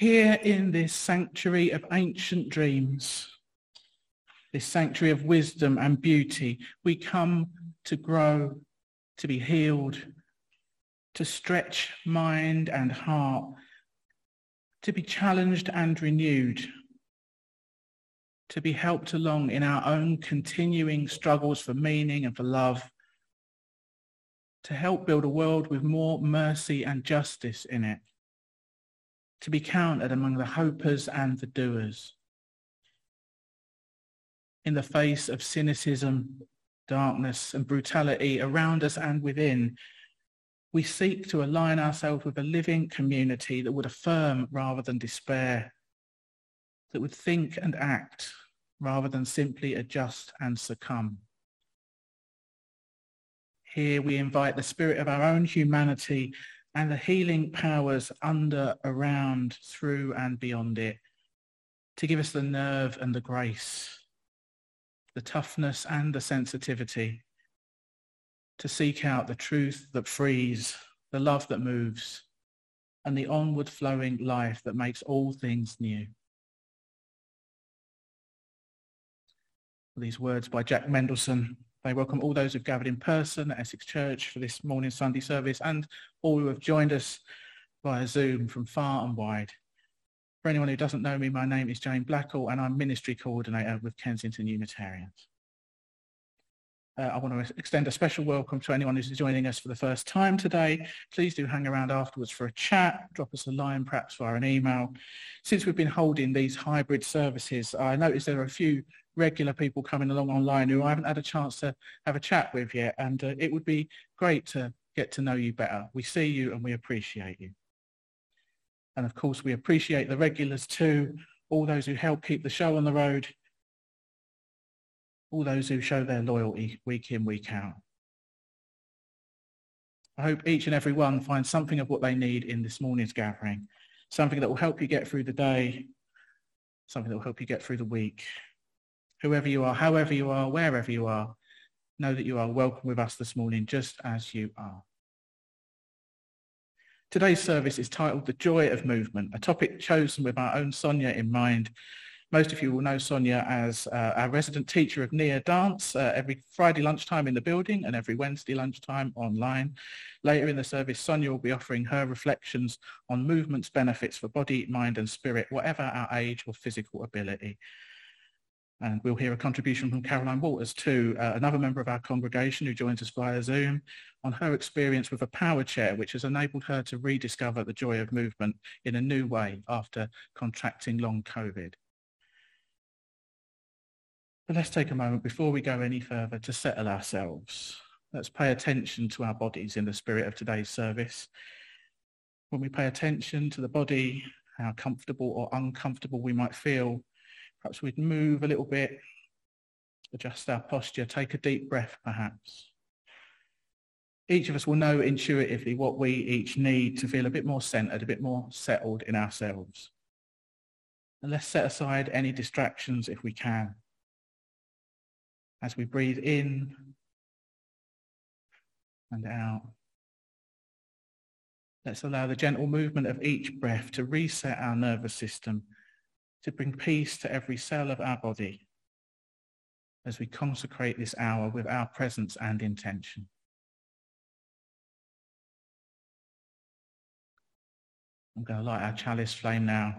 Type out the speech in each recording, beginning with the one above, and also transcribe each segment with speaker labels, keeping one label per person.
Speaker 1: Here in this sanctuary of ancient dreams, this sanctuary of wisdom and beauty, we come to grow, to be healed, to stretch mind and heart, to be challenged and renewed, to be helped along in our own continuing struggles for meaning and for love, to help build a world with more mercy and justice in it, to be counted among the hopers and the doers. In the face of cynicism, darkness and brutality around us and within, we seek to align ourselves with a living community that would affirm rather than despair, that would think and act rather than simply adjust and succumb. Here we invite the spirit of our own humanity and the healing powers under, around, through and beyond it to give us the nerve and the grace, the toughness and the sensitivity to seek out the truth that frees, the love that moves, and the onward flowing life that makes all things new. These words by Jack Mendelsohn. They welcome all those who've gathered in person at Essex Church for this morning Sunday service and all who have joined us via Zoom from far and wide. For anyone who doesn't know me, my name is Jane Blackall and I'm Ministry Coordinator with Kensington Unitarians. Uh, I want to extend a special welcome to anyone who's joining us for the first time today. Please do hang around afterwards for a chat, drop us a line perhaps via an email. Since we've been holding these hybrid services, I noticed there are a few regular people coming along online who I haven't had a chance to have a chat with yet and uh, it would be great to get to know you better. We see you and we appreciate you. And of course we appreciate the regulars too, all those who help keep the show on the road all those who show their loyalty week in, week out. I hope each and every one finds something of what they need in this morning's gathering, something that will help you get through the day, something that will help you get through the week. Whoever you are, however you are, wherever you are, know that you are welcome with us this morning just as you are. Today's service is titled The Joy of Movement, a topic chosen with our own Sonia in mind most of you will know Sonia as uh, our resident teacher of Nia dance uh, every Friday lunchtime in the building and every Wednesday lunchtime online. Later in the service, Sonia will be offering her reflections on movement's benefits for body, mind and spirit, whatever our age or physical ability. And we'll hear a contribution from Caroline Waters too, uh, another member of our congregation who joins us via Zoom, on her experience with a power chair, which has enabled her to rediscover the joy of movement in a new way after contracting long COVID. But let's take a moment before we go any further to settle ourselves. Let's pay attention to our bodies in the spirit of today's service. When we pay attention to the body, how comfortable or uncomfortable we might feel, perhaps we'd move a little bit, adjust our posture, take a deep breath perhaps. Each of us will know intuitively what we each need to feel a bit more centered, a bit more settled in ourselves. And let's set aside any distractions if we can as we breathe in and out. Let's allow the gentle movement of each breath to reset our nervous system, to bring peace to every cell of our body as we consecrate this hour with our presence and intention. I'm going to light our chalice flame now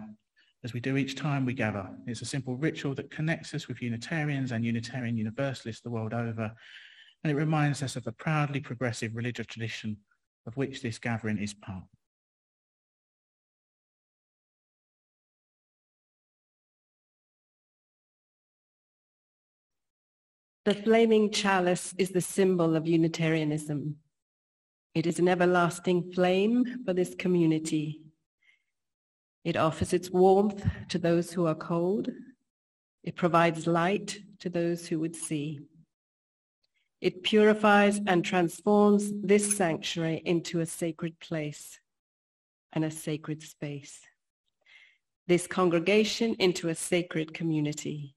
Speaker 1: as we do each time we gather. It's a simple ritual that connects us with Unitarians and Unitarian Universalists the world over, and it reminds us of the proudly progressive religious tradition of which this gathering is part.
Speaker 2: The flaming chalice is the symbol of Unitarianism. It is an everlasting flame for this community it offers its warmth to those who are cold. It provides light to those who would see. It purifies and transforms this sanctuary into a sacred place and a sacred space. This congregation into a sacred community.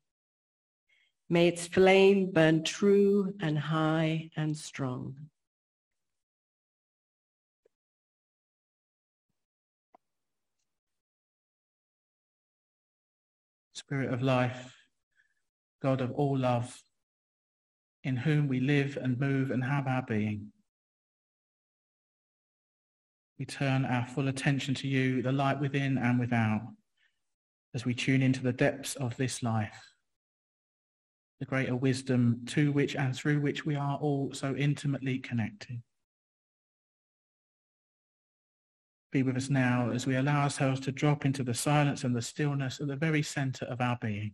Speaker 2: May its flame burn true and high and strong.
Speaker 1: Spirit of life, God of all love, in whom we live and move and have our being. We turn our full attention to you, the light within and without, as we tune into the depths of this life, the greater wisdom to which and through which we are all so intimately connected. Be with us now as we allow ourselves to drop into the silence and the stillness at the very center of our being.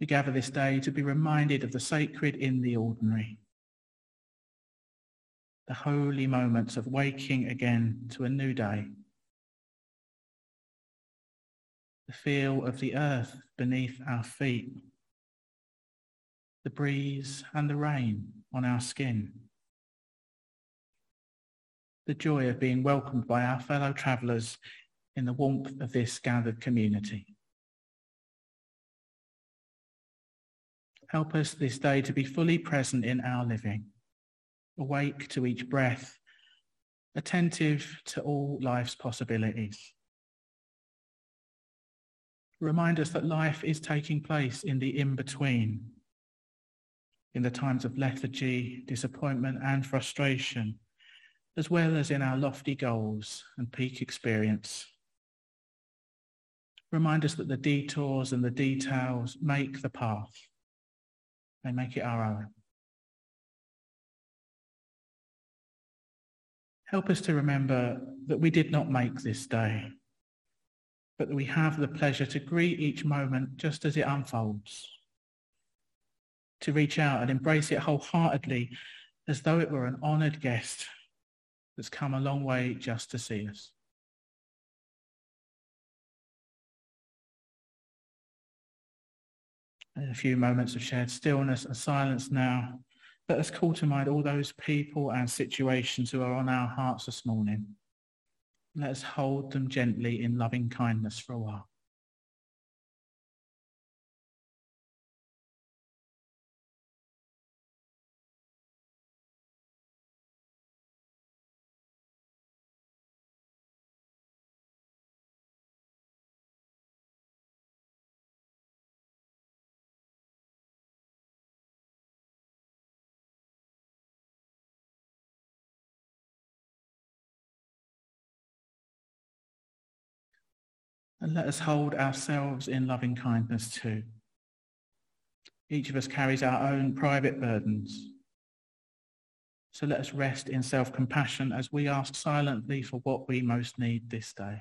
Speaker 1: We gather this day to be reminded of the sacred in the ordinary, the holy moments of waking again to a new day, the feel of the earth beneath our feet, the breeze and the rain on our skin, the joy of being welcomed by our fellow travellers in the warmth of this gathered community. Help us this day to be fully present in our living, awake to each breath, attentive to all life's possibilities. Remind us that life is taking place in the in-between, in the times of lethargy, disappointment and frustration, as well as in our lofty goals and peak experience. Remind us that the detours and the details make the path they make it our own. Help us to remember that we did not make this day, but that we have the pleasure to greet each moment just as it unfolds, to reach out and embrace it wholeheartedly as though it were an honoured guest that's come a long way just to see us. a few moments of shared stillness and silence now. Let us call to mind all those people and situations who are on our hearts this morning. Let us hold them gently in loving kindness for a while. And let us hold ourselves in loving kindness too. Each of us carries our own private burdens. So let us rest in self-compassion as we ask silently for what we most need this day.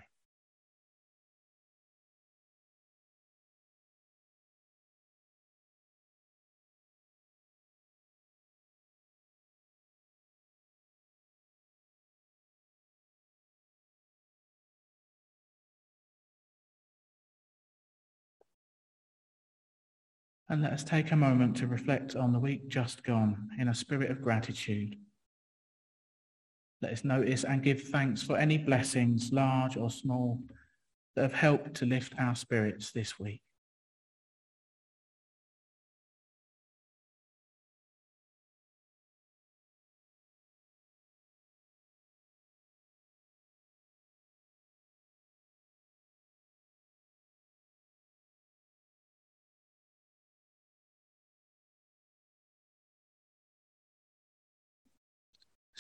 Speaker 1: And let us take a moment to reflect on the week just gone in a spirit of gratitude. Let us notice and give thanks for any blessings, large or small, that have helped to lift our spirits this week.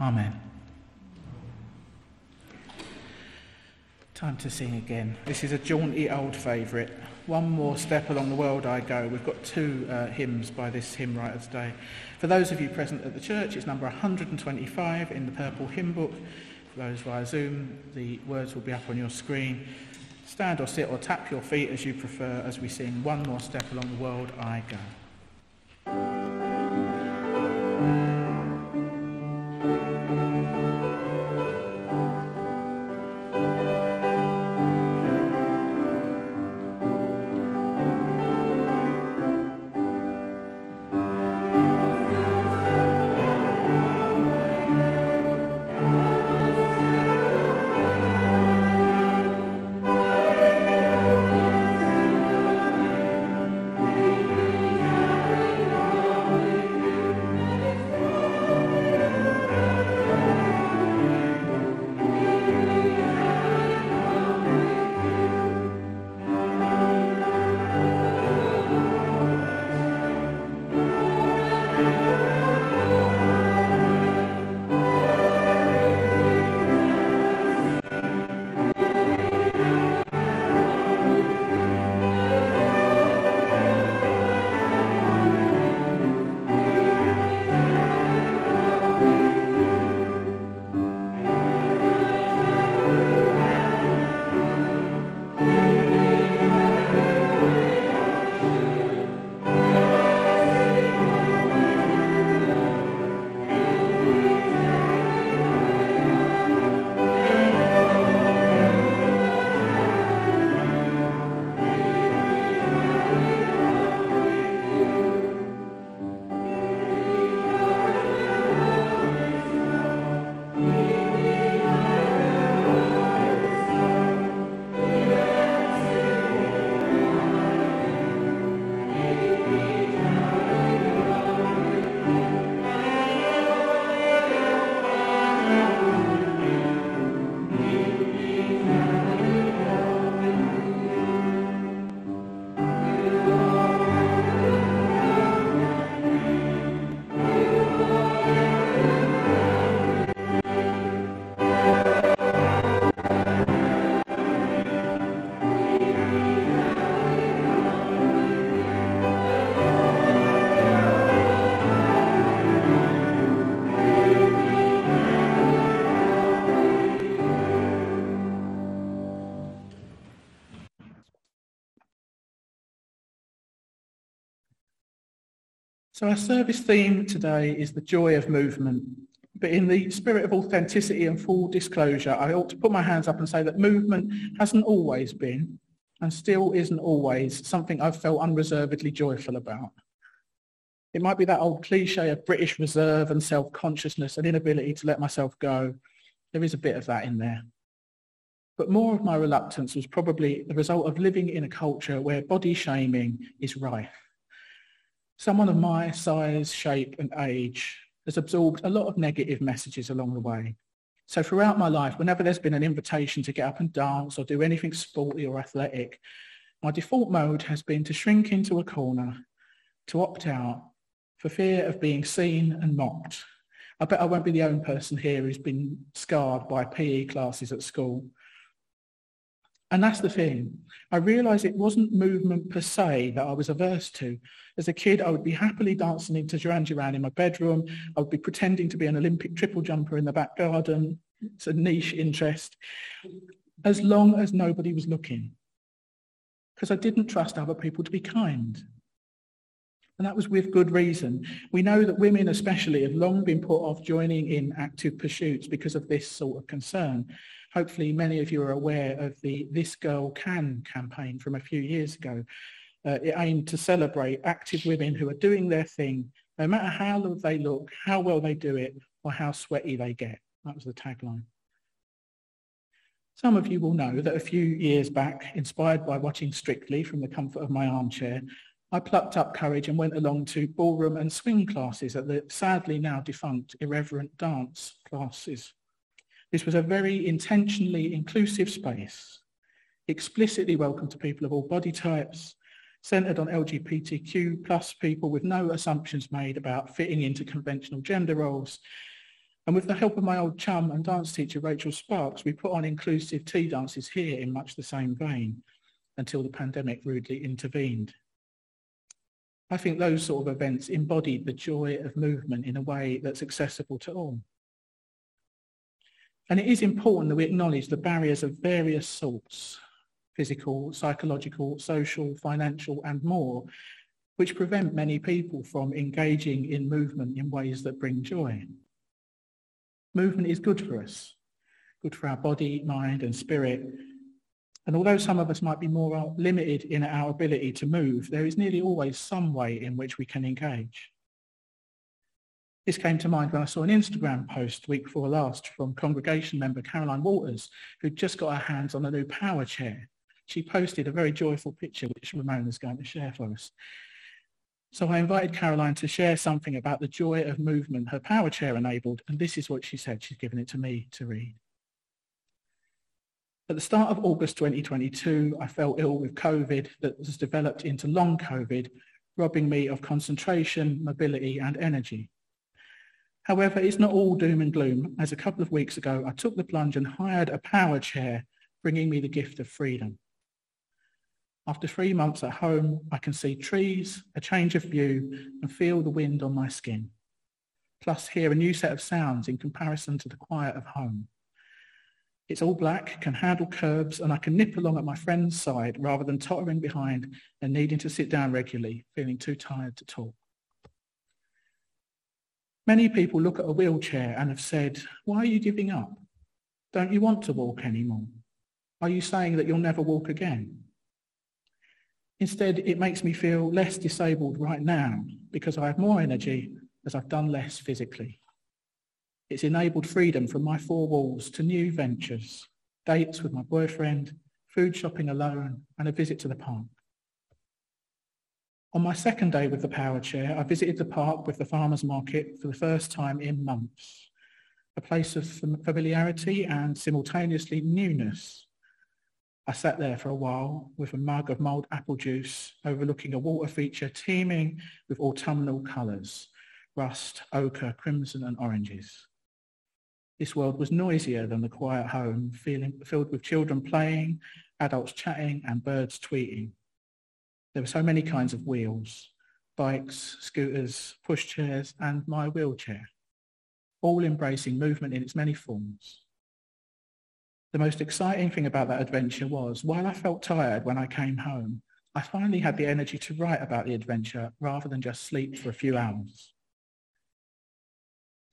Speaker 1: Amen. Time to sing again. This is a jaunty old favourite. One more step along the world I go. We've got two uh, hymns by this hymn writer today. For those of you present at the church, it's number 125 in the purple hymn book. For those via Zoom, the words will be up on your screen. Stand or sit or tap your feet as you prefer as we sing One More Step Along the World I Go. So our service theme today is the joy of movement. But in the spirit of authenticity and full disclosure, I ought to put my hands up and say that movement hasn't always been and still isn't always something I've felt unreservedly joyful about. It might be that old cliche of British reserve and self-consciousness and inability to let myself go. There is a bit of that in there. But more of my reluctance was probably the result of living in a culture where body shaming is rife. Someone of my size, shape and age has absorbed a lot of negative messages along the way. So throughout my life, whenever there's been an invitation to get up and dance or do anything sporty or athletic, my default mode has been to shrink into a corner, to opt out for fear of being seen and mocked. I bet I won't be the only person here who's been scarred by PE classes at school and that's the thing. I realised it wasn't movement per se that I was averse to. As a kid, I would be happily dancing into Duran Duran in my bedroom. I would be pretending to be an Olympic triple jumper in the back garden. It's a niche interest. As long as nobody was looking. Because I didn't trust other people to be kind. And that was with good reason. We know that women especially have long been put off joining in active pursuits because of this sort of concern. Hopefully many of you are aware of the This Girl Can campaign from a few years ago. Uh, it aimed to celebrate active women who are doing their thing, no matter how they look, how well they do it, or how sweaty they get. That was the tagline. Some of you will know that a few years back, inspired by watching Strictly from the comfort of my armchair, I plucked up courage and went along to ballroom and swing classes at the sadly now defunct Irreverent Dance classes. This was a very intentionally inclusive space, explicitly welcome to people of all body types, centered on LGBTQ plus people with no assumptions made about fitting into conventional gender roles. And with the help of my old chum and dance teacher, Rachel Sparks, we put on inclusive tea dances here in much the same vein until the pandemic rudely intervened. I think those sort of events embodied the joy of movement in a way that's accessible to all. And it is important that we acknowledge the barriers of various sorts, physical, psychological, social, financial and more, which prevent many people from engaging in movement in ways that bring joy. Movement is good for us, good for our body, mind and spirit, and although some of us might be more limited in our ability to move, there is nearly always some way in which we can engage. This came to mind when I saw an Instagram post week before last from congregation member Caroline Waters, who'd just got her hands on a new power chair. She posted a very joyful picture, which Ramona is going to share for us. So I invited Caroline to share something about the joy of movement her power chair enabled, and this is what she said. She's given it to me to read. At the start of August 2022, I fell ill with COVID that has developed into long COVID, robbing me of concentration, mobility and energy. However, it's not all doom and gloom, as a couple of weeks ago, I took the plunge and hired a power chair, bringing me the gift of freedom. After three months at home, I can see trees, a change of view, and feel the wind on my skin. Plus hear a new set of sounds in comparison to the quiet of home. It's all black, can handle curbs, and I can nip along at my friend's side rather than tottering behind and needing to sit down regularly, feeling too tired to talk. Many people look at a wheelchair and have said, why are you giving up? Don't you want to walk anymore? Are you saying that you'll never walk again? Instead, it makes me feel less disabled right now because I have more energy as I've done less physically. It's enabled freedom from my four walls to new ventures, dates with my boyfriend, food shopping alone, and a visit to the park. On my second day with the power chair, I visited the park with the farmer's market for the first time in months, a place of familiarity and simultaneously newness. I sat there for a while with a mug of mulled apple juice overlooking a water feature teeming with autumnal colours, rust, ochre, crimson and oranges. This world was noisier than the quiet home, feeling, filled with children playing, adults chatting, and birds tweeting. There were so many kinds of wheels, bikes, scooters, pushchairs, and my wheelchair, all embracing movement in its many forms. The most exciting thing about that adventure was, while I felt tired when I came home, I finally had the energy to write about the adventure rather than just sleep for a few hours.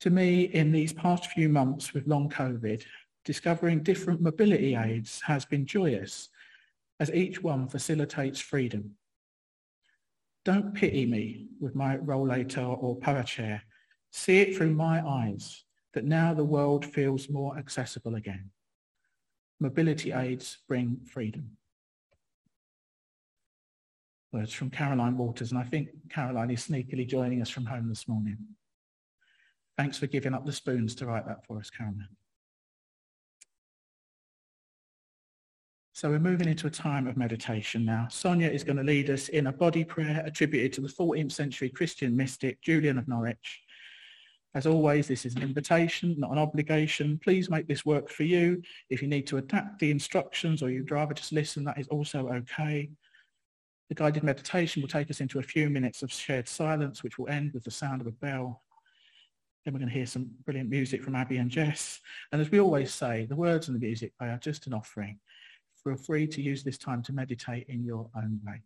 Speaker 1: To me, in these past few months with long COVID, discovering different mobility aids has been joyous as each one facilitates freedom. Don't pity me with my rollator or power chair. See it through my eyes that now the world feels more accessible again. Mobility aids bring freedom. Words from Caroline Waters, and I think Caroline is sneakily joining us from home this morning. Thanks for giving up the spoons to write that for us, Caroline. So we're moving into a time of meditation now. Sonia is going to lead us in a body prayer attributed to the 14th century Christian mystic Julian of Norwich. As always, this is an invitation, not an obligation. Please make this work for you. If you need to adapt the instructions or you'd rather just listen, that is also okay. The guided meditation will take us into a few minutes of shared silence, which will end with the sound of a bell. Then we're going to hear some brilliant music from Abby and Jess. And as we always say, the words and the music, they are just an offering. Feel free to use this time to meditate in your own way.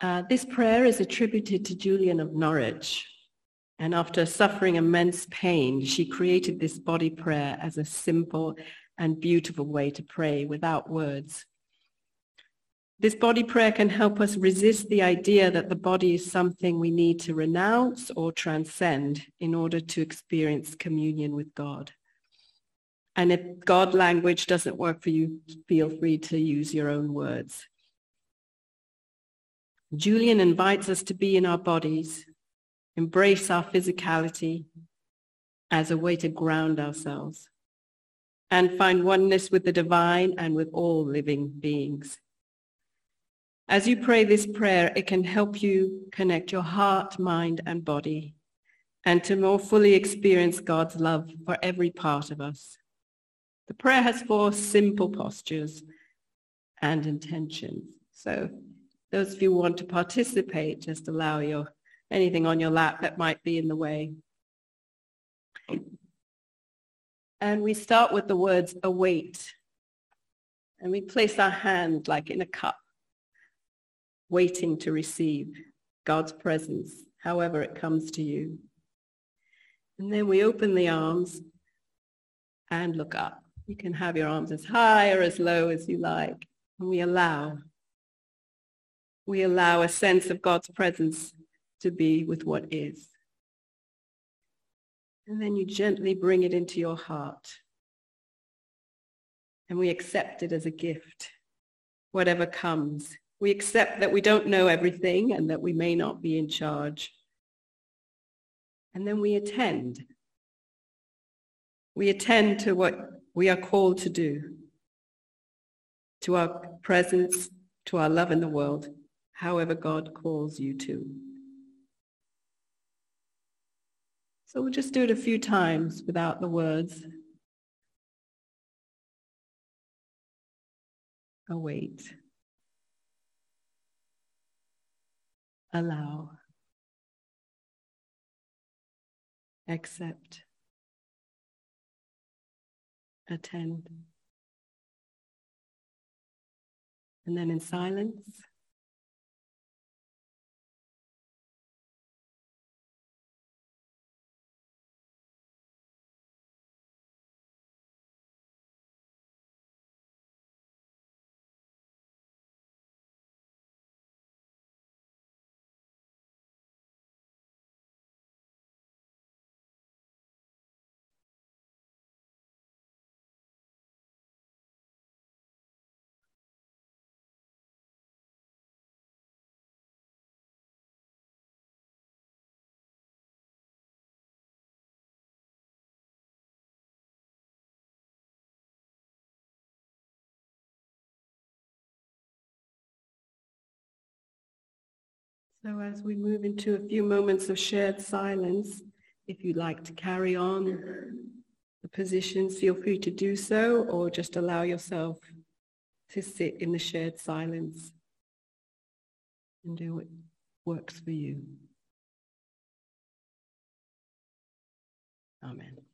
Speaker 2: Uh, this prayer is attributed to Julian of Norwich. And after suffering immense pain, she created this body prayer as a simple and beautiful way to pray without words. This body prayer can help us resist the idea that the body is something we need to renounce or transcend in order to experience communion with God. And if God language doesn't work for you, feel free to use your own words. Julian invites us to be in our bodies, embrace our physicality as a way to ground ourselves and find oneness with the divine and with all living beings. As you pray this prayer, it can help you connect your heart, mind, and body and to more fully experience God's love for every part of us. The prayer has four simple postures and intentions. So those of you who want to participate, just allow your anything on your lap that might be in the way. And we start with the words await. And we place our hand like in a cup, waiting to receive God's presence, however it comes to you. And then we open the arms and look up. You can have your arms as high or as low as you like. And we allow we allow a sense of God's presence to be with what is. And then you gently bring it into your heart. And we accept it as a gift, whatever comes. We accept that we don't know everything and that we may not be in charge. And then we attend. We attend to what we are called to do, to our presence, to our love in the world however God calls you to. So we'll just do it a few times without the words. Await. Allow. Accept. Attend. And then in silence, So as we move into a few moments of shared silence, if you'd like to carry on the positions, feel free to do so or just allow yourself to sit in the shared silence and do what works for you. Amen.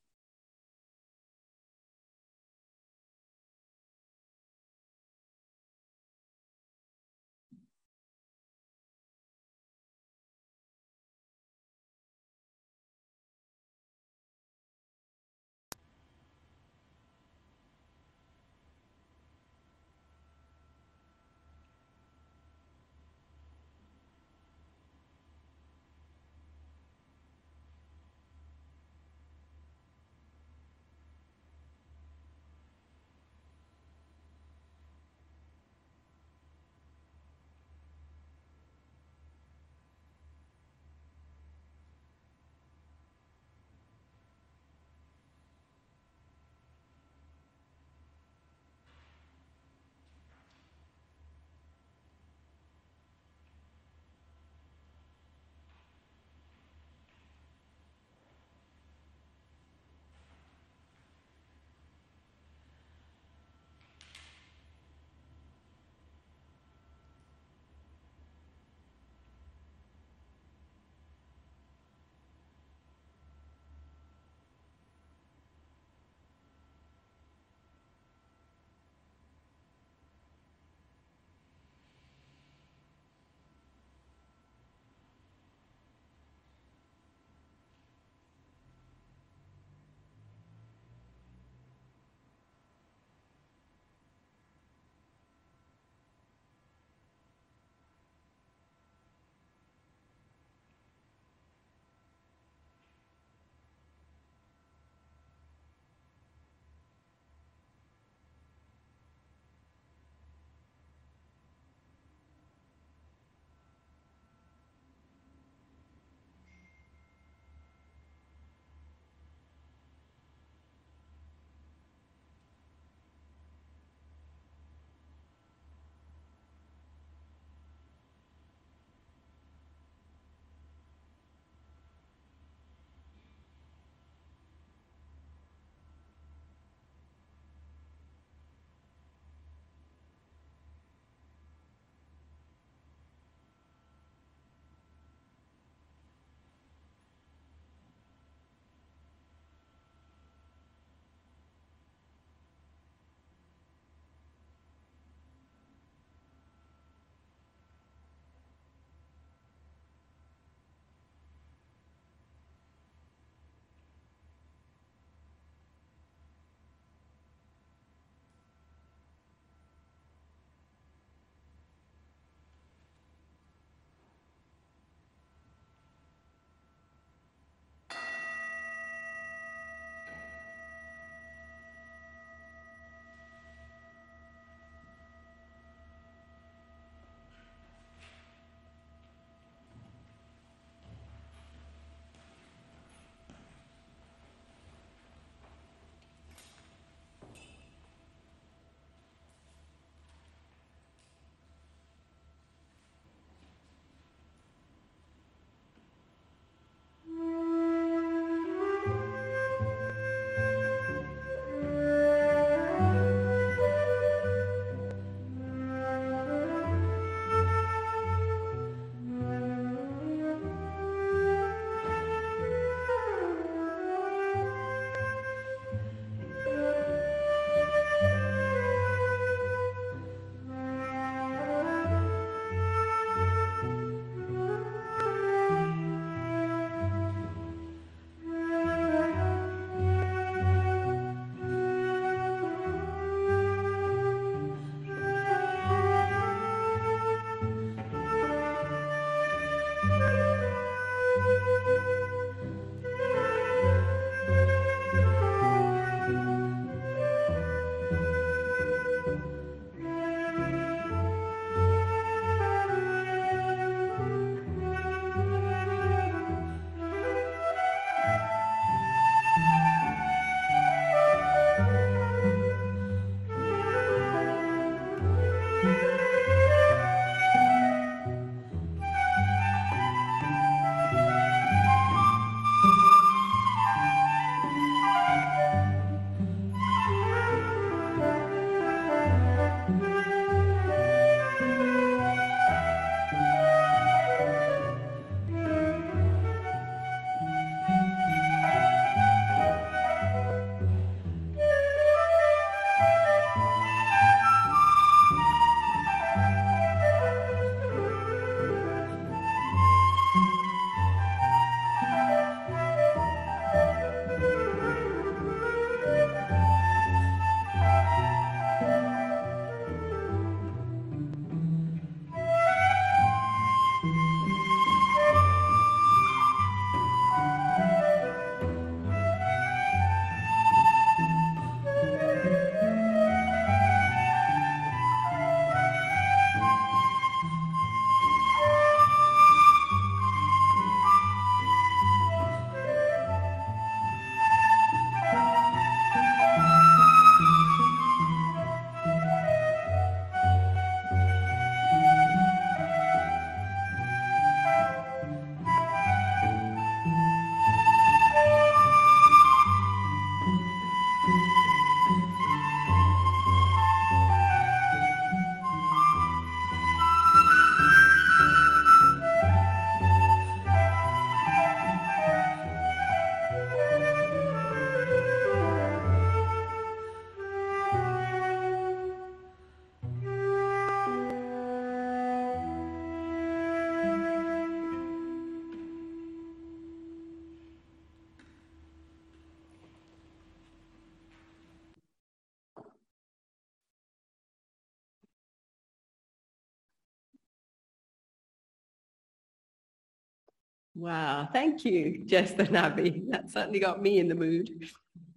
Speaker 2: Wow, thank you, Jess and Abby. That certainly got me in the mood.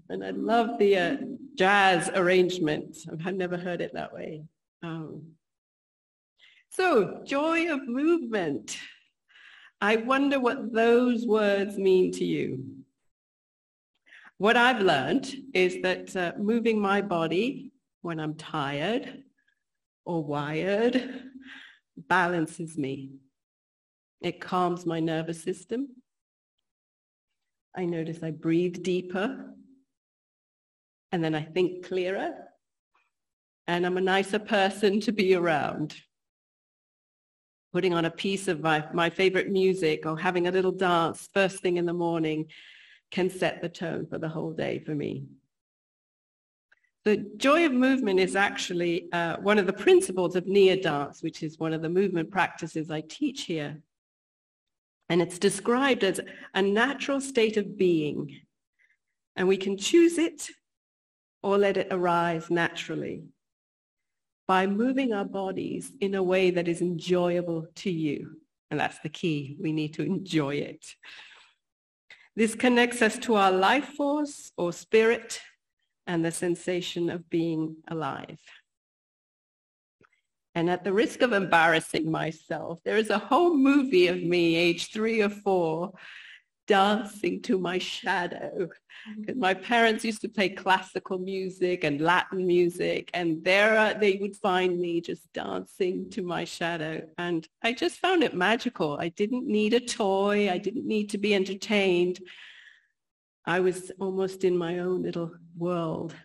Speaker 2: And I love the uh, jazz arrangement. I've never heard it that way. Um, so, joy of movement. I wonder what those words mean to you. What I've learned is that uh, moving my body when I'm tired or wired balances me. It calms my nervous system. I notice I breathe deeper and then I think clearer and I'm a nicer person to be around. Putting on a piece of my, my favorite music or having a little dance first thing in the morning can set the tone for the whole day for me. The joy of movement is actually uh, one of the principles of Nia dance, which is one of the movement practices I teach here. And it's described as a natural state of being. And we can choose it or let it arise naturally by moving our bodies in a way that is enjoyable to you. And that's the key. We need to enjoy it. This connects us to our life force or spirit and the sensation of being alive. And at the risk of embarrassing myself, there is a whole movie of me, age three or four, dancing to my shadow. Because my parents used to play classical music and Latin music, and there uh, they would find me just dancing to my shadow. And I just found it magical. I didn't need a toy. I didn't need to be entertained. I was almost in my own little world.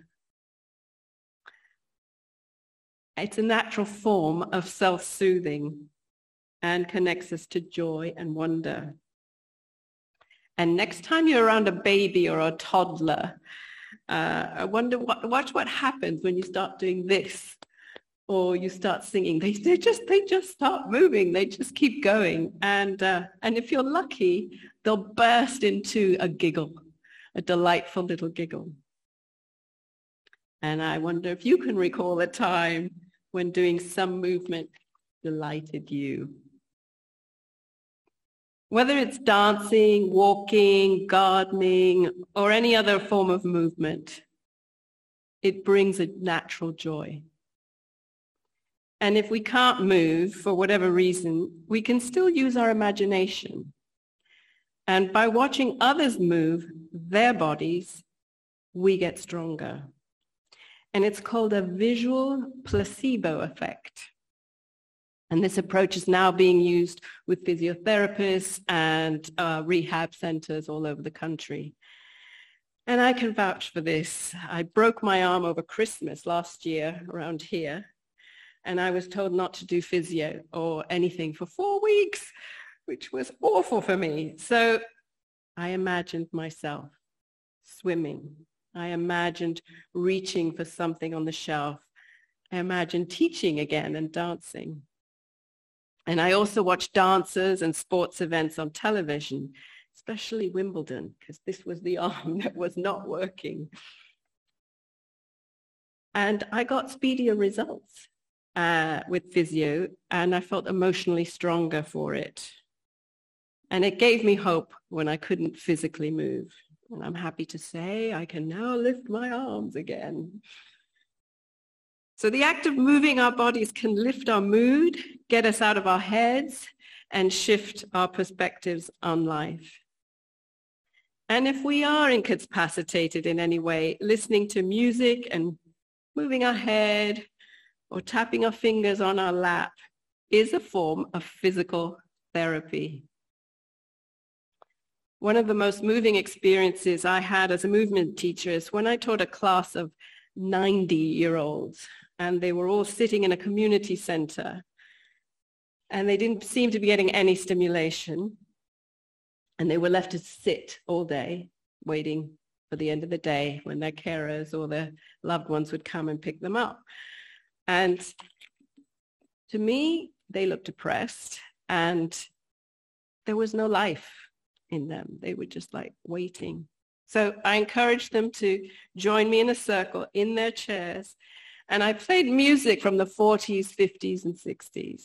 Speaker 2: It's a natural form of self-soothing and connects us to joy and wonder. And next time you're around a baby or a toddler, uh, I wonder what, watch what happens when you start doing this or you start singing. They, they just they just start moving. They just keep going. And uh, and if you're lucky, they'll burst into a giggle a delightful little giggle. And I wonder if you can recall a time when doing some movement delighted you. Whether it's dancing, walking, gardening, or any other form of movement, it brings a natural joy. And if we can't move for whatever reason, we can still use our imagination and by watching others move their bodies, we get stronger. And it's called a visual placebo effect. And this approach is now being used with physiotherapists and uh, rehab centers all over the country. And I can vouch for this. I broke my arm over Christmas last year around here, and I was told not to do physio or anything for four weeks which was awful for me. So I imagined myself swimming. I imagined reaching for something on the shelf. I imagined teaching again and dancing. And I also watched dancers and sports events on television, especially Wimbledon, because this was the arm that was not working. And I got speedier results uh, with physio, and I felt emotionally stronger for it. And it gave me hope when I couldn't physically move. And I'm happy to say I can now lift my arms again. So the act of moving our bodies can lift our mood, get us out of our heads, and shift our perspectives on life. And if we are incapacitated in any way, listening to music and moving our head or tapping our fingers on our lap is a form of physical therapy. One of the most moving experiences I had as a movement teacher is when I taught a class of 90-year-olds and they were all sitting in a community center and they didn't seem to be getting any stimulation and they were left to sit all day waiting for the end of the day when their carers or their loved ones would come and pick them up. And to me, they looked depressed and there was no life in them. They were just like waiting. So I encouraged them to join me in a circle in their chairs. And I played music from the 40s, 50s, and 60s.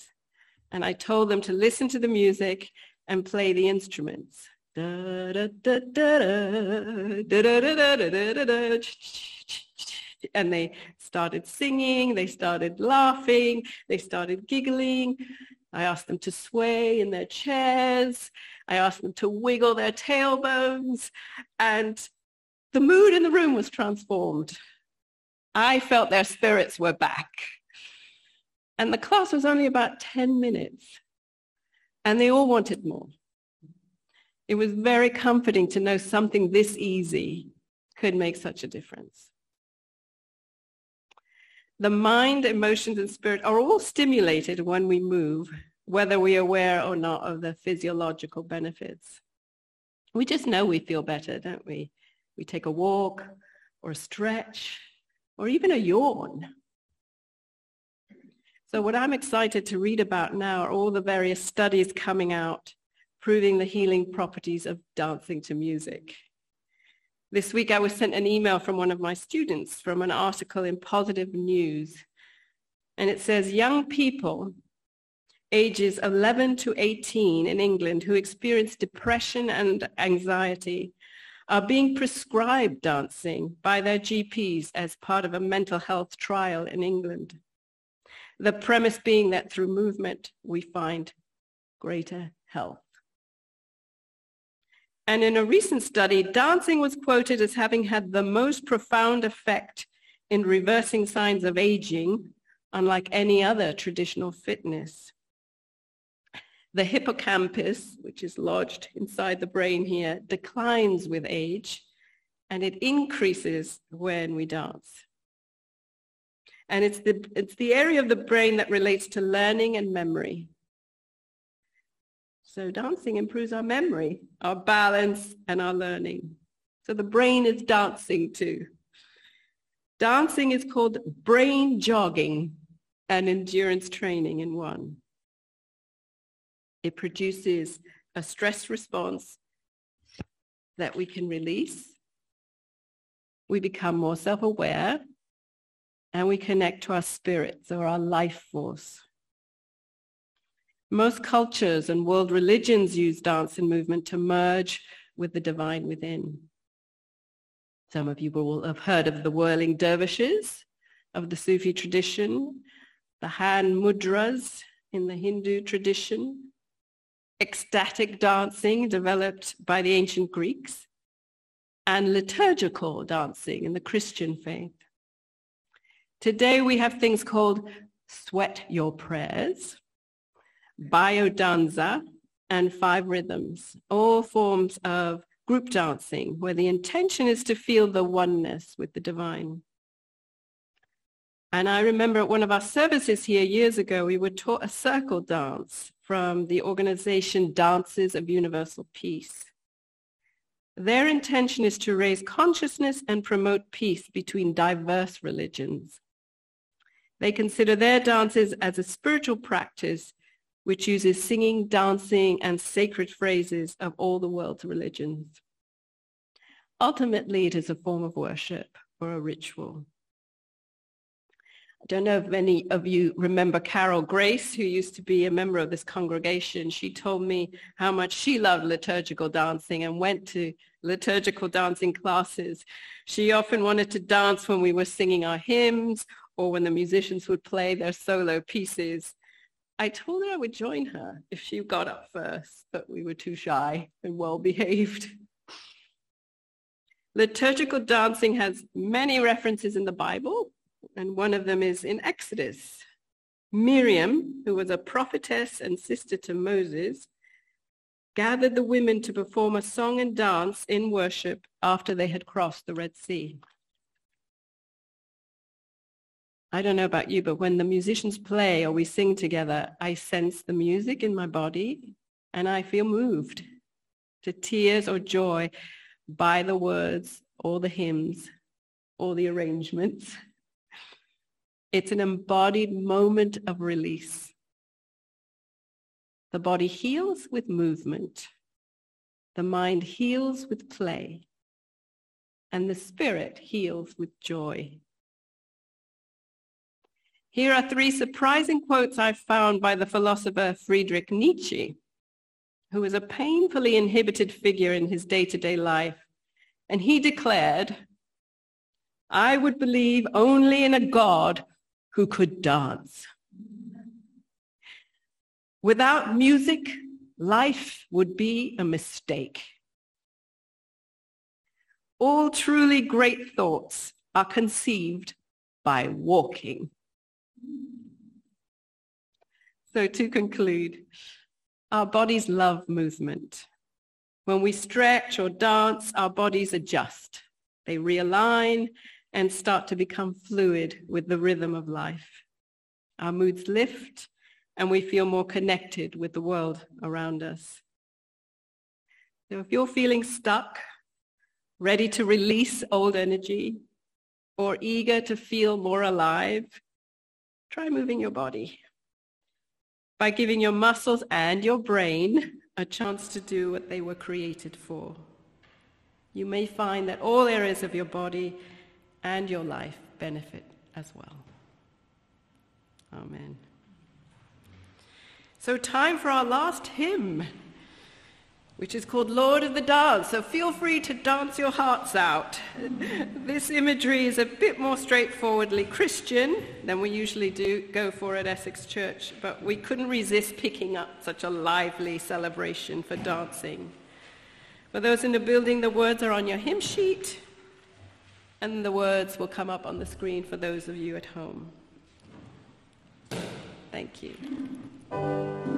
Speaker 2: And I told them to listen to the music and play the instruments. And they started singing, they started laughing, they started giggling. I asked them to sway in their chairs. I asked them to wiggle their tailbones. And the mood in the room was transformed. I felt their spirits were back. And the class was only about 10 minutes. And they all wanted more. It was very comforting to know something this easy could make such a difference. The mind, emotions, and spirit are all stimulated when we move, whether we are aware or not of the physiological benefits. We just know we feel better, don't we? We take a walk or a stretch or even a yawn. So what I'm excited to read about now are all the various studies coming out proving the healing properties of dancing to music. This week I was sent an email from one of my students from an article in Positive News. And it says young people ages 11 to 18 in England who experience depression and anxiety are being prescribed dancing by their GPs as part of a mental health trial in England. The premise being that through movement we find greater health. And in a recent study, dancing was quoted as having had the most profound effect in reversing signs of aging, unlike any other traditional fitness. The hippocampus, which is lodged inside the brain here, declines with age, and it increases when we dance. And it's the, it's the area of the brain that relates to learning and memory. So dancing improves our memory, our balance, and our learning. So the brain is dancing too. Dancing is called brain jogging and endurance training in one. It produces a stress response that we can release. We become more self-aware and we connect to our spirits or our life force. Most cultures and world religions use dance and movement to merge with the divine within. Some of you will have heard of the whirling dervishes of the Sufi tradition, the hand mudras in the Hindu tradition, ecstatic dancing developed by the ancient Greeks, and liturgical dancing in the Christian faith. Today we have things called sweat your prayers, biodanza, and five rhythms, all forms of group dancing where the intention is to feel the oneness with the divine. And I remember at one of our services here years ago, we were taught a circle dance from the organization Dances of Universal Peace. Their intention is to raise consciousness and promote peace between diverse religions. They consider their dances as a spiritual practice which uses singing, dancing, and sacred phrases of all the world's religions. Ultimately, it is a form of worship or a ritual. I don't know if many of you remember Carol Grace, who used to be a member of this congregation. She told me how much she loved liturgical dancing and went to liturgical dancing classes. She often wanted to dance when we were singing our hymns or when the musicians would play their solo pieces. I told her I would join her if she got up first, but we were too shy and well behaved. Liturgical dancing has many references in the Bible, and one of them is in Exodus. Miriam, who was a prophetess and sister to Moses, gathered the women to perform a song and dance in worship after they had crossed the Red Sea. I don't know about you, but when the musicians play or we sing together, I sense the music in my body and I feel moved to tears or joy by the words or the hymns or the arrangements. It's an embodied moment of release. The body heals with movement. The mind heals with play. And the spirit heals with joy. Here are three surprising quotes I found by the philosopher Friedrich Nietzsche, who was a painfully inhibited figure in his day-to-day life. And he declared, I would believe only in a God who could dance. Without music, life would be a mistake. All truly great thoughts are conceived by walking. So to conclude, our bodies love movement. When we stretch or dance, our bodies adjust. They realign and start to become fluid with the rhythm of life. Our moods lift and we feel more connected with the world around us. So if you're feeling stuck, ready to release old energy, or eager to feel more alive, try moving your body by giving your muscles and your brain a chance to do what they were created for. You may find that all areas of your body and your life benefit as well. Amen. So, time for our last hymn, which is called Lord of the Dance. So, feel free to dance your hearts out. this imagery is a bit more straightforwardly Christian than we usually do go for at Essex Church, but we couldn't resist picking up such a lively celebration for dancing. For those in the building, the words are on your hymn sheet and the words will come up on the screen for those of you at home. Thank you.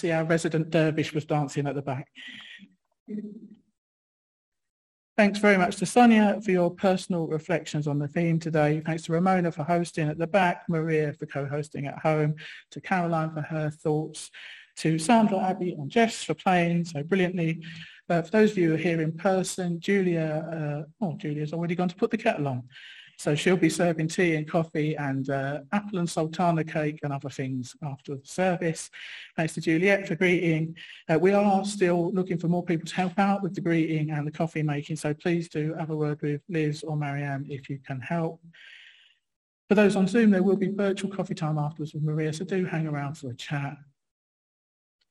Speaker 1: See our resident dervish was dancing at the back. Thanks very much to Sonia for your personal reflections on the theme today. Thanks to Ramona for hosting at the back, Maria for co-hosting at home, to Caroline for her thoughts, to Sandra, Abby and Jess for playing so brilliantly. Uh, for those of you who are here in person, Julia, uh, oh, Julia's already gone to put the kettle on. So she'll be serving tea and coffee and uh, apple and sultana cake and other things after the service. Thanks to Juliet for greeting. Uh, we are still looking for more people to help out with the greeting and the coffee making, so please do have a word with Liz or Marianne if you can help. For those on Zoom, there will be virtual coffee time afterwards with Maria, so do hang around for a chat.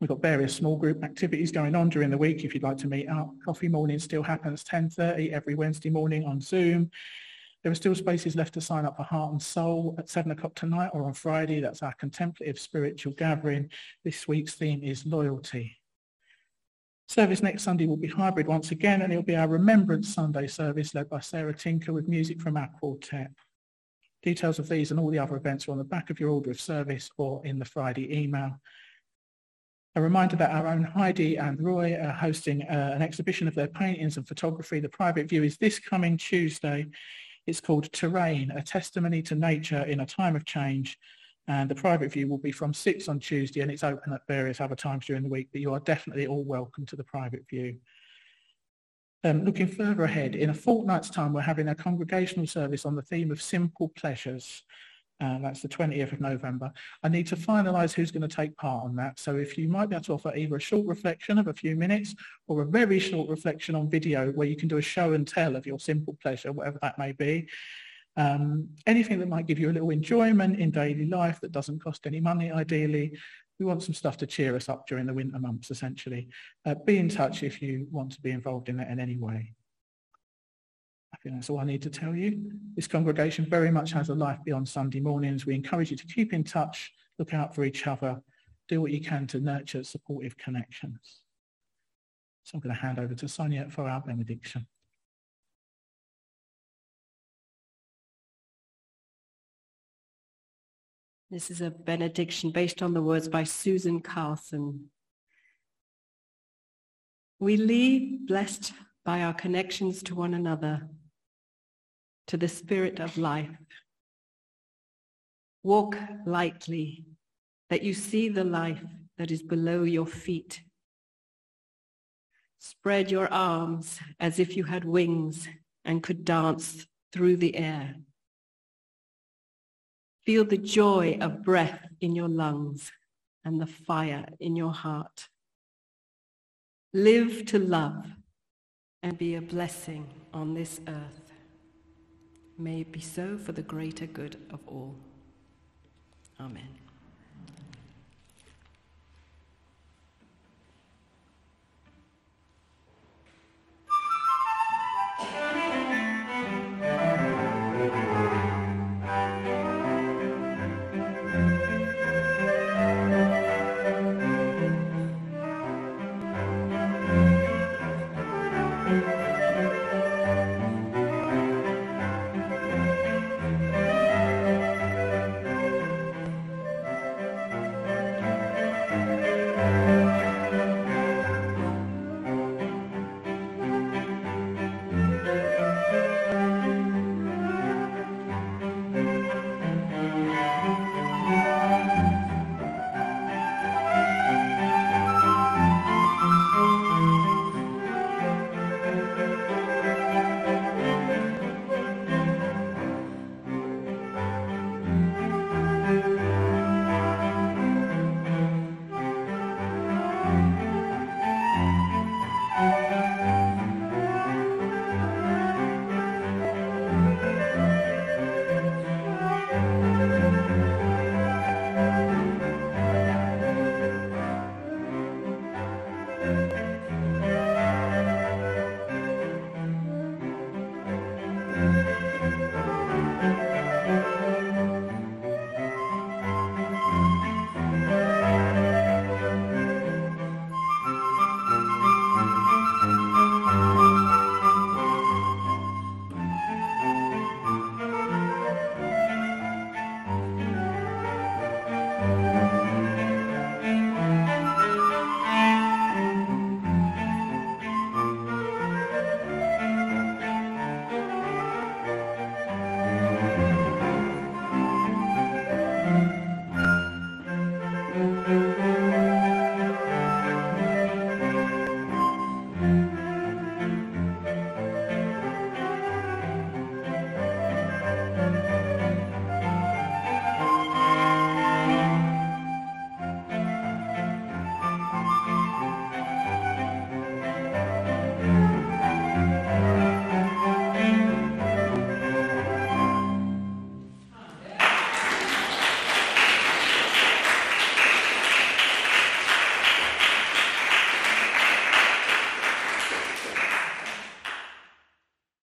Speaker 1: We've got various small group activities going on during the week if you'd like to meet up. Coffee morning still happens 10.30 every Wednesday morning on Zoom. There are still spaces left to sign up for Heart and Soul at 7 o'clock tonight or on Friday. That's our contemplative spiritual gathering. This week's theme is loyalty. Service next Sunday will be hybrid once again and it'll be our Remembrance Sunday service led by Sarah Tinker with music from our quartet. Details of these and all the other events are on the back of your order of service or in the Friday email. A reminder that our own Heidi and Roy are hosting uh, an exhibition of their paintings and photography. The private view is this coming Tuesday. It's called Terrain, a testimony to nature in a time of change. And the private view will be from 6 on Tuesday and it's open at various other times during the week, but you are definitely all welcome to the private view. Um, looking further ahead, in a fortnight's time, we're having a congregational service on the theme of simple pleasures. Uh, that's the 20th of November. I need to finalise who's going to take part on that. So if you might be able to offer either a short reflection of a few minutes or a very short reflection on video where you can do a show and tell of your simple pleasure, whatever that may be. Um, anything that might give you a little enjoyment in daily life that doesn't cost any money, ideally. We want some stuff to cheer us up during the winter months, essentially. Uh, be in touch if you want to be involved in that in any way. That's all I need to tell you. This congregation very much has a life beyond Sunday mornings. We encourage you to keep in touch, look out for each other, do what you can to nurture supportive connections. So I'm going to hand over to Sonia for our benediction.
Speaker 2: This is a benediction based on the words by Susan Carlson. We leave blessed by our connections to one another to the spirit of life. Walk lightly, that you see the life that is below your feet. Spread your arms as if you had wings and could dance through the air. Feel the joy of breath in your lungs and the fire in your heart. Live to love and be a blessing on this earth. May it be so for the greater good of all. Amen.